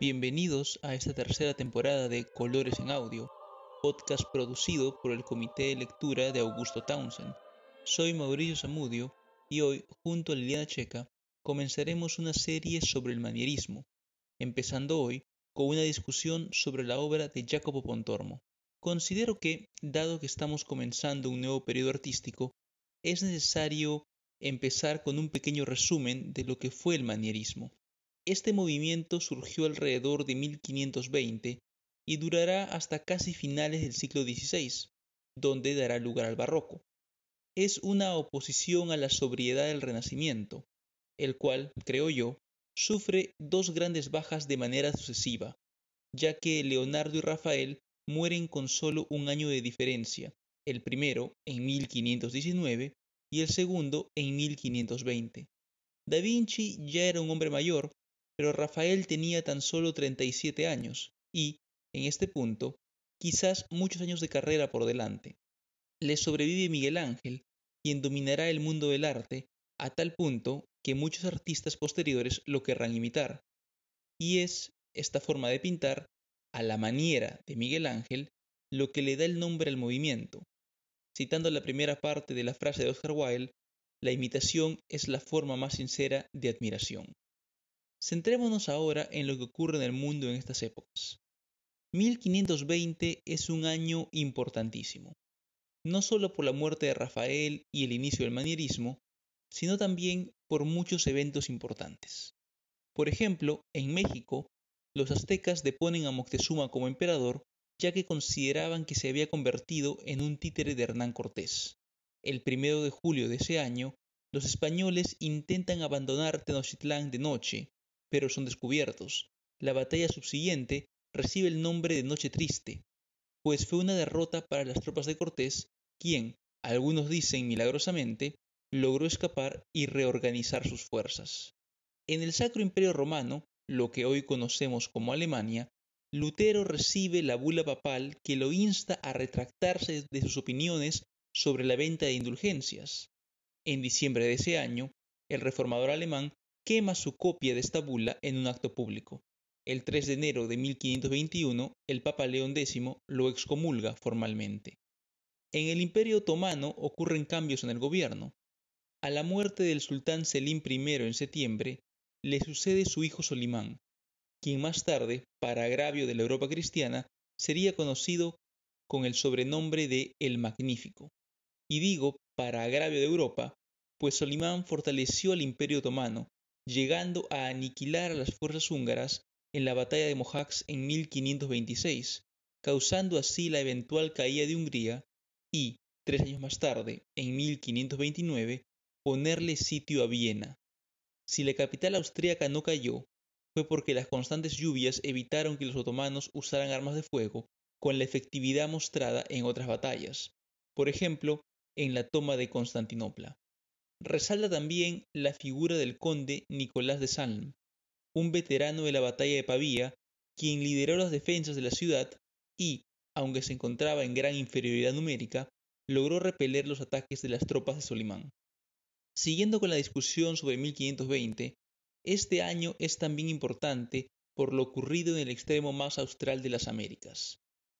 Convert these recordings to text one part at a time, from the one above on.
Bienvenidos a esta tercera temporada de Colores en Audio, podcast producido por el Comité de Lectura de Augusto Townsend. Soy Mauricio Zamudio y hoy, junto a Liliana Checa, comenzaremos una serie sobre el manierismo, empezando hoy con una discusión sobre la obra de Jacopo Pontormo. Considero que, dado que estamos comenzando un nuevo periodo artístico, es necesario empezar con un pequeño resumen de lo que fue el manierismo. Este movimiento surgió alrededor de 1520 y durará hasta casi finales del siglo XVI, donde dará lugar al barroco. Es una oposición a la sobriedad del Renacimiento, el cual, creo yo, sufre dos grandes bajas de manera sucesiva, ya que Leonardo y Rafael mueren con solo un año de diferencia, el primero en 1519 y el segundo en 1520. Da Vinci ya era un hombre mayor pero Rafael tenía tan solo 37 años y, en este punto, quizás muchos años de carrera por delante. Le sobrevive Miguel Ángel, quien dominará el mundo del arte a tal punto que muchos artistas posteriores lo querrán imitar. Y es esta forma de pintar, a la manera de Miguel Ángel, lo que le da el nombre al movimiento. Citando la primera parte de la frase de Oscar Wilde, la imitación es la forma más sincera de admiración. Centrémonos ahora en lo que ocurre en el mundo en estas épocas. 1520 es un año importantísimo, no solo por la muerte de Rafael y el inicio del manierismo, sino también por muchos eventos importantes. Por ejemplo, en México, los aztecas deponen a Moctezuma como emperador ya que consideraban que se había convertido en un títere de Hernán Cortés. El primero de julio de ese año, los españoles intentan abandonar Tenochtitlán de noche pero son descubiertos. La batalla subsiguiente recibe el nombre de Noche Triste, pues fue una derrota para las tropas de Cortés, quien, algunos dicen milagrosamente, logró escapar y reorganizar sus fuerzas. En el Sacro Imperio Romano, lo que hoy conocemos como Alemania, Lutero recibe la bula papal que lo insta a retractarse de sus opiniones sobre la venta de indulgencias. En diciembre de ese año, el reformador alemán quema su copia de esta bula en un acto público. El 3 de enero de 1521, el Papa León X lo excomulga formalmente. En el Imperio Otomano ocurren cambios en el gobierno. A la muerte del sultán Selim I en septiembre, le sucede su hijo Solimán, quien más tarde, para agravio de la Europa cristiana, sería conocido con el sobrenombre de El Magnífico. Y digo para agravio de Europa, pues Solimán fortaleció al Imperio Otomano, llegando a aniquilar a las fuerzas húngaras en la batalla de Mohacs en 1526, causando así la eventual caída de Hungría y, tres años más tarde, en 1529, ponerle sitio a Viena. Si la capital austríaca no cayó, fue porque las constantes lluvias evitaron que los otomanos usaran armas de fuego con la efectividad mostrada en otras batallas, por ejemplo, en la toma de Constantinopla. Resalta también la figura del conde Nicolás de Salm, un veterano de la batalla de Pavía, quien lideró las defensas de la ciudad y, aunque se encontraba en gran inferioridad numérica, logró repeler los ataques de las tropas de Solimán. Siguiendo con la discusión sobre 1520, este año es también importante por lo ocurrido en el extremo más austral de las Américas.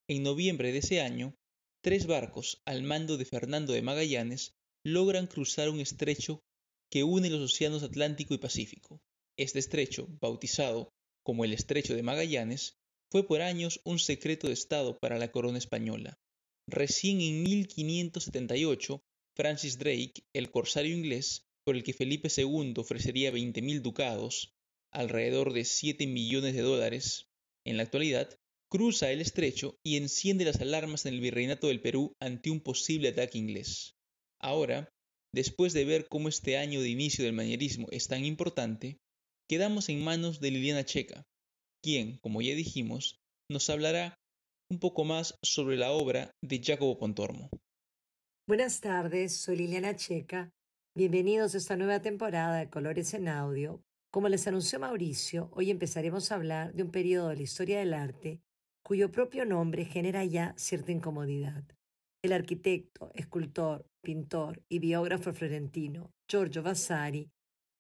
En noviembre de ese año, tres barcos al mando de Fernando de Magallanes logran cruzar un estrecho que une los océanos Atlántico y Pacífico. Este estrecho, bautizado como el Estrecho de Magallanes, fue por años un secreto de Estado para la corona española. Recién en 1578, Francis Drake, el corsario inglés, por el que Felipe II ofrecería 20.000 ducados, alrededor de 7 millones de dólares, en la actualidad, cruza el estrecho y enciende las alarmas en el virreinato del Perú ante un posible ataque inglés. Ahora, después de ver cómo este año de inicio del manierismo es tan importante, quedamos en manos de Liliana Checa, quien, como ya dijimos, nos hablará un poco más sobre la obra de Jacobo Pontormo. Buenas tardes, soy Liliana Checa. Bienvenidos a esta nueva temporada de Colores en Audio. Como les anunció Mauricio, hoy empezaremos a hablar de un periodo de la historia del arte cuyo propio nombre genera ya cierta incomodidad. El arquitecto, escultor, pintor y biógrafo florentino Giorgio Vasari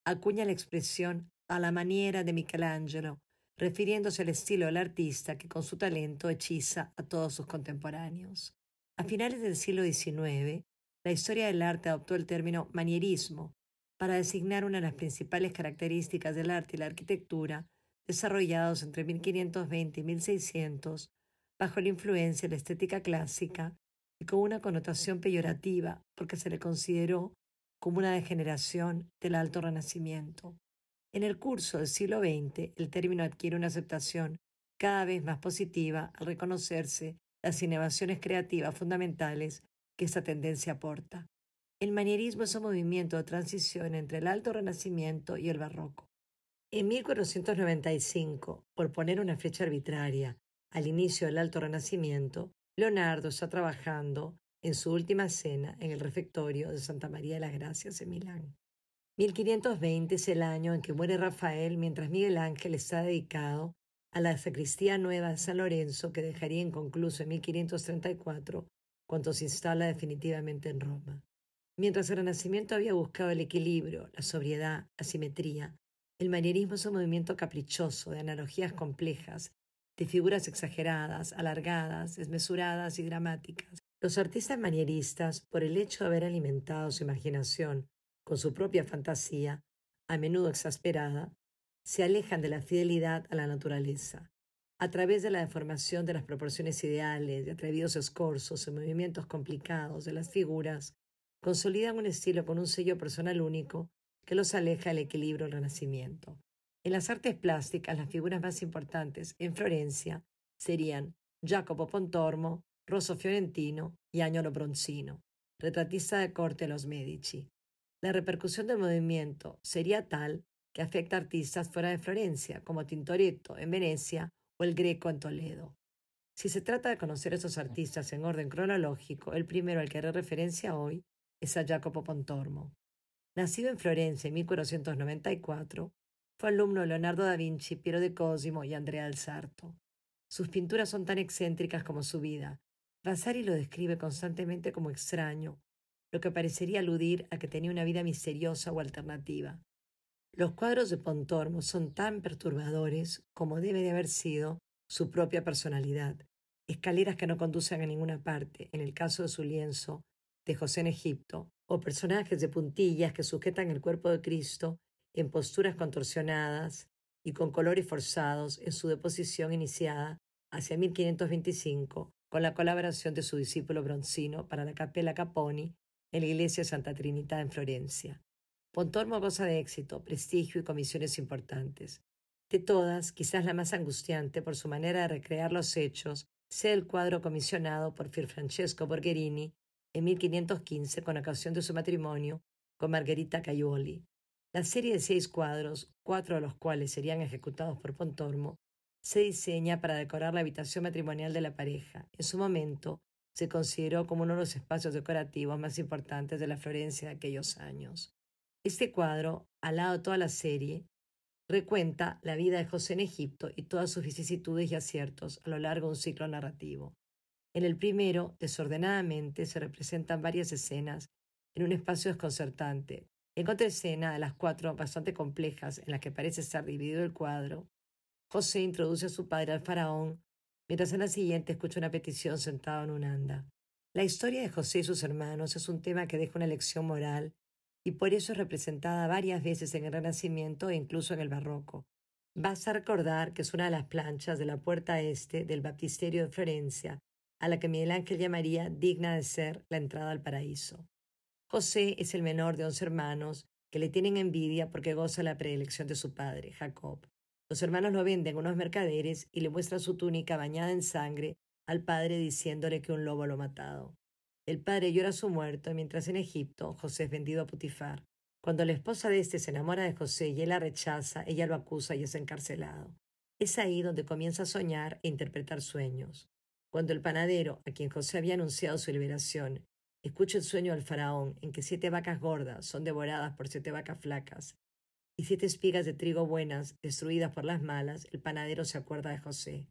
acuña la expresión a la manera de Michelangelo refiriéndose al estilo del artista que con su talento hechiza a todos sus contemporáneos. A finales del siglo XIX, la historia del arte adoptó el término manierismo para designar una de las principales características del arte y la arquitectura desarrollados entre 1520 y 1600 bajo la influencia de la estética clásica y con una connotación peyorativa porque se le consideró como una degeneración del alto renacimiento. En el curso del siglo XX, el término adquiere una aceptación cada vez más positiva al reconocerse las innovaciones creativas fundamentales que esta tendencia aporta. El manierismo es un movimiento de transición entre el alto renacimiento y el barroco. En 1495, por poner una fecha arbitraria al inicio del alto renacimiento, Leonardo está trabajando en su última cena en el refectorio de Santa María de las Gracias en Milán. 1520 es el año en que muere Rafael mientras Miguel Ángel está dedicado a la sacristía nueva de San Lorenzo que dejaría inconcluso en 1534 cuando se instala definitivamente en Roma. Mientras el Renacimiento había buscado el equilibrio, la sobriedad, la simetría, el manierismo es un movimiento caprichoso de analogías complejas, de figuras exageradas, alargadas, desmesuradas y dramáticas. Los artistas manieristas, por el hecho de haber alimentado su imaginación con su propia fantasía, a menudo exasperada, se alejan de la fidelidad a la naturaleza. A través de la deformación de las proporciones ideales, de atrevidos escorzos y movimientos complicados de las figuras, consolidan un estilo con un sello personal único que los aleja del equilibrio del renacimiento. En las artes plásticas, las figuras más importantes en Florencia serían Jacopo Pontormo, Rosso Fiorentino y Agnolo Bronzino, retratista de corte de los Medici. La repercusión del movimiento sería tal que afecta a artistas fuera de Florencia, como Tintoretto en Venecia o el Greco en Toledo. Si se trata de conocer a esos artistas en orden cronológico, el primero al que haré referencia hoy es a Jacopo Pontormo. Nacido en Florencia en 1494, fue alumno de Leonardo da Vinci, Piero de Cosimo y Andrea del Sarto. Sus pinturas son tan excéntricas como su vida. Vasari lo describe constantemente como extraño, lo que parecería aludir a que tenía una vida misteriosa o alternativa. Los cuadros de Pontormo son tan perturbadores como debe de haber sido su propia personalidad. Escaleras que no conducen a ninguna parte, en el caso de su lienzo, de José en Egipto, o personajes de puntillas que sujetan el cuerpo de Cristo en posturas contorsionadas y con colores forzados en su deposición iniciada hacia 1525 con la colaboración de su discípulo Bronzino para la Capella Caponi en la iglesia Santa Trinidad en Florencia. Pontormo goza de éxito, prestigio y comisiones importantes. De todas, quizás la más angustiante por su manera de recrear los hechos sea el cuadro comisionado por Francesco Borgherini en 1515 con ocasión de su matrimonio con Margherita Caioli. La serie de seis cuadros, cuatro de los cuales serían ejecutados por Pontormo, se diseña para decorar la habitación matrimonial de la pareja. En su momento, se consideró como uno de los espacios decorativos más importantes de la Florencia de aquellos años. Este cuadro, al lado de toda la serie, recuenta la vida de José en Egipto y todas sus vicisitudes y aciertos a lo largo de un ciclo narrativo. En el primero, desordenadamente, se representan varias escenas en un espacio desconcertante. En otra escena, de las cuatro bastante complejas en las que parece estar dividido el cuadro, José introduce a su padre al faraón mientras en la siguiente escucha una petición sentado en un anda. La historia de José y sus hermanos es un tema que deja una lección moral y por eso es representada varias veces en el Renacimiento e incluso en el Barroco. Vas a recordar que es una de las planchas de la puerta este del baptisterio de Florencia, a la que Miguel Ángel llamaría digna de ser la entrada al paraíso. José es el menor de once hermanos que le tienen envidia porque goza la predilección de su padre, Jacob. Los hermanos lo venden unos mercaderes y le muestran su túnica bañada en sangre al padre diciéndole que un lobo lo ha matado. El padre llora su muerto mientras en Egipto José es vendido a Putifar. Cuando la esposa de éste se enamora de José y él la rechaza, ella lo acusa y es encarcelado. Es ahí donde comienza a soñar e interpretar sueños. Cuando el panadero, a quien José había anunciado su liberación, escucha el sueño del faraón en que siete vacas gordas son devoradas por siete vacas flacas y siete espigas de trigo buenas destruidas por las malas, el panadero se acuerda de José.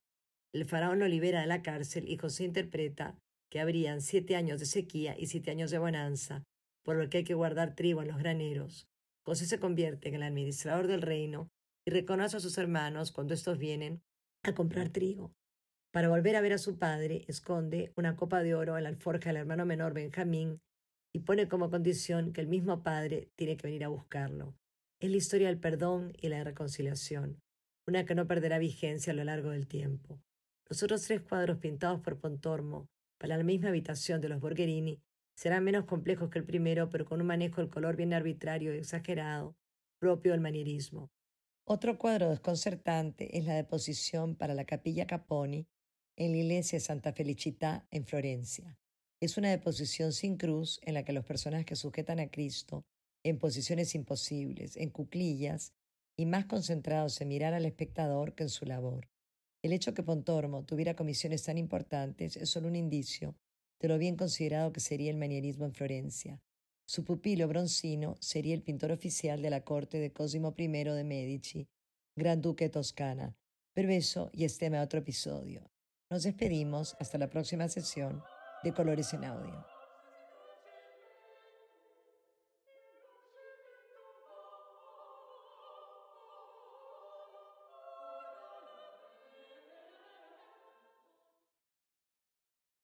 El faraón lo libera de la cárcel y José interpreta que habrían siete años de sequía y siete años de bonanza, por lo que hay que guardar trigo en los graneros. José se convierte en el administrador del reino y reconoce a sus hermanos cuando estos vienen a comprar trigo. Para volver a ver a su padre, esconde una copa de oro en la alforja del hermano menor Benjamín y pone como condición que el mismo padre tiene que venir a buscarlo. Es la historia del perdón y la reconciliación, una que no perderá vigencia a lo largo del tiempo. Los otros tres cuadros pintados por Pontormo para la misma habitación de los Borgherini serán menos complejos que el primero, pero con un manejo del color bien arbitrario y exagerado, propio del manierismo. Otro cuadro desconcertante es la deposición para la capilla Caponi en la iglesia Santa Felicità en Florencia. Es una deposición sin cruz en la que los personajes sujetan a Cristo en posiciones imposibles, en cuclillas y más concentrados en mirar al espectador que en su labor. El hecho que Pontormo tuviera comisiones tan importantes es solo un indicio de lo bien considerado que sería el manierismo en Florencia. Su pupilo Bronzino sería el pintor oficial de la corte de Cosimo I de Medici, Gran Duque de Toscana. Pero eso y es tema otro episodio. Nos despedimos hasta la próxima sesión de Colores en Audio.